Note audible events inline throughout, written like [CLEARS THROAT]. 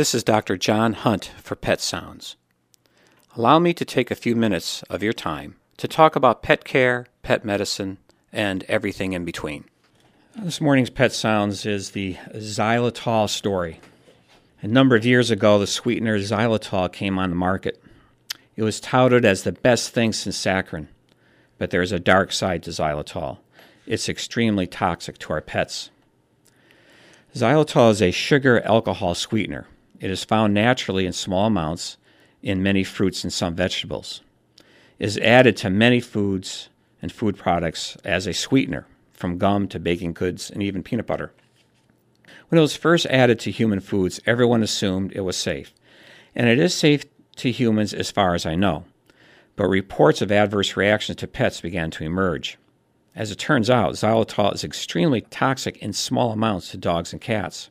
This is Dr. John Hunt for Pet Sounds. Allow me to take a few minutes of your time to talk about pet care, pet medicine, and everything in between. This morning's Pet Sounds is the xylitol story. A number of years ago, the sweetener xylitol came on the market. It was touted as the best thing since saccharin, but there's a dark side to xylitol. It's extremely toxic to our pets. Xylitol is a sugar alcohol sweetener. It is found naturally in small amounts in many fruits and some vegetables. It is added to many foods and food products as a sweetener, from gum to baking goods and even peanut butter. When it was first added to human foods, everyone assumed it was safe. And it is safe to humans as far as I know. But reports of adverse reactions to pets began to emerge. As it turns out, xylitol is extremely toxic in small amounts to dogs and cats.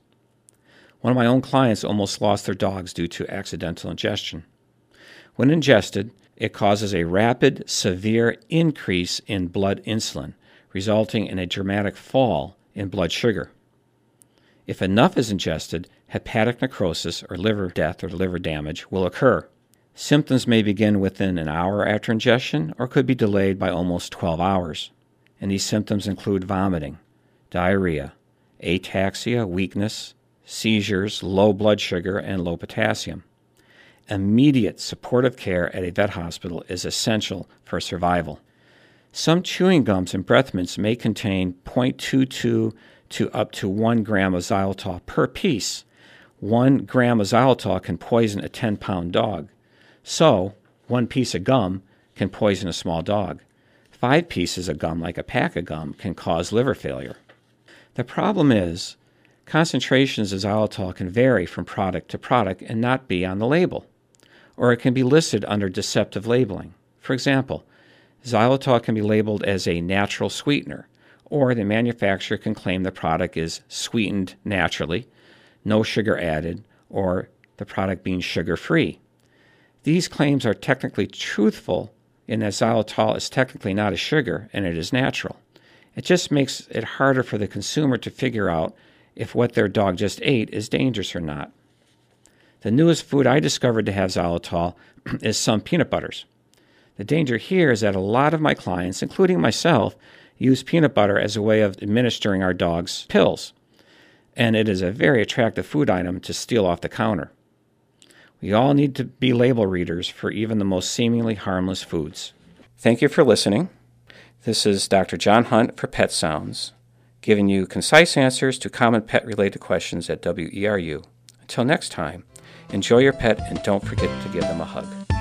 One of my own clients almost lost their dogs due to accidental ingestion. When ingested, it causes a rapid, severe increase in blood insulin, resulting in a dramatic fall in blood sugar. If enough is ingested, hepatic necrosis or liver death or liver damage will occur. Symptoms may begin within an hour after ingestion or could be delayed by almost 12 hours. And these symptoms include vomiting, diarrhea, ataxia, weakness, seizures, low blood sugar, and low potassium. Immediate supportive care at a vet hospital is essential for survival. Some chewing gums and breath mints may contain 0.22 to up to 1 gram of xylitol per piece. 1 gram of xylitol can poison a 10 pound dog. So, one piece of gum can poison a small dog. Five pieces of gum, like a pack of gum, can cause liver failure. The problem is, concentrations of xylitol can vary from product to product and not be on the label, or it can be listed under deceptive labeling. For example, xylitol can be labeled as a natural sweetener, or the manufacturer can claim the product is sweetened naturally, no sugar added, or the product being sugar free. These claims are technically truthful in that xylitol is technically not a sugar and it is natural. It just makes it harder for the consumer to figure out if what their dog just ate is dangerous or not. The newest food I discovered to have xylitol [CLEARS THROAT] is some peanut butters. The danger here is that a lot of my clients, including myself, use peanut butter as a way of administering our dogs pills, and it is a very attractive food item to steal off the counter. We all need to be label readers for even the most seemingly harmless foods. Thank you for listening. This is Dr. John Hunt for Pet Sounds, giving you concise answers to common pet related questions at WERU. Until next time, enjoy your pet and don't forget to give them a hug.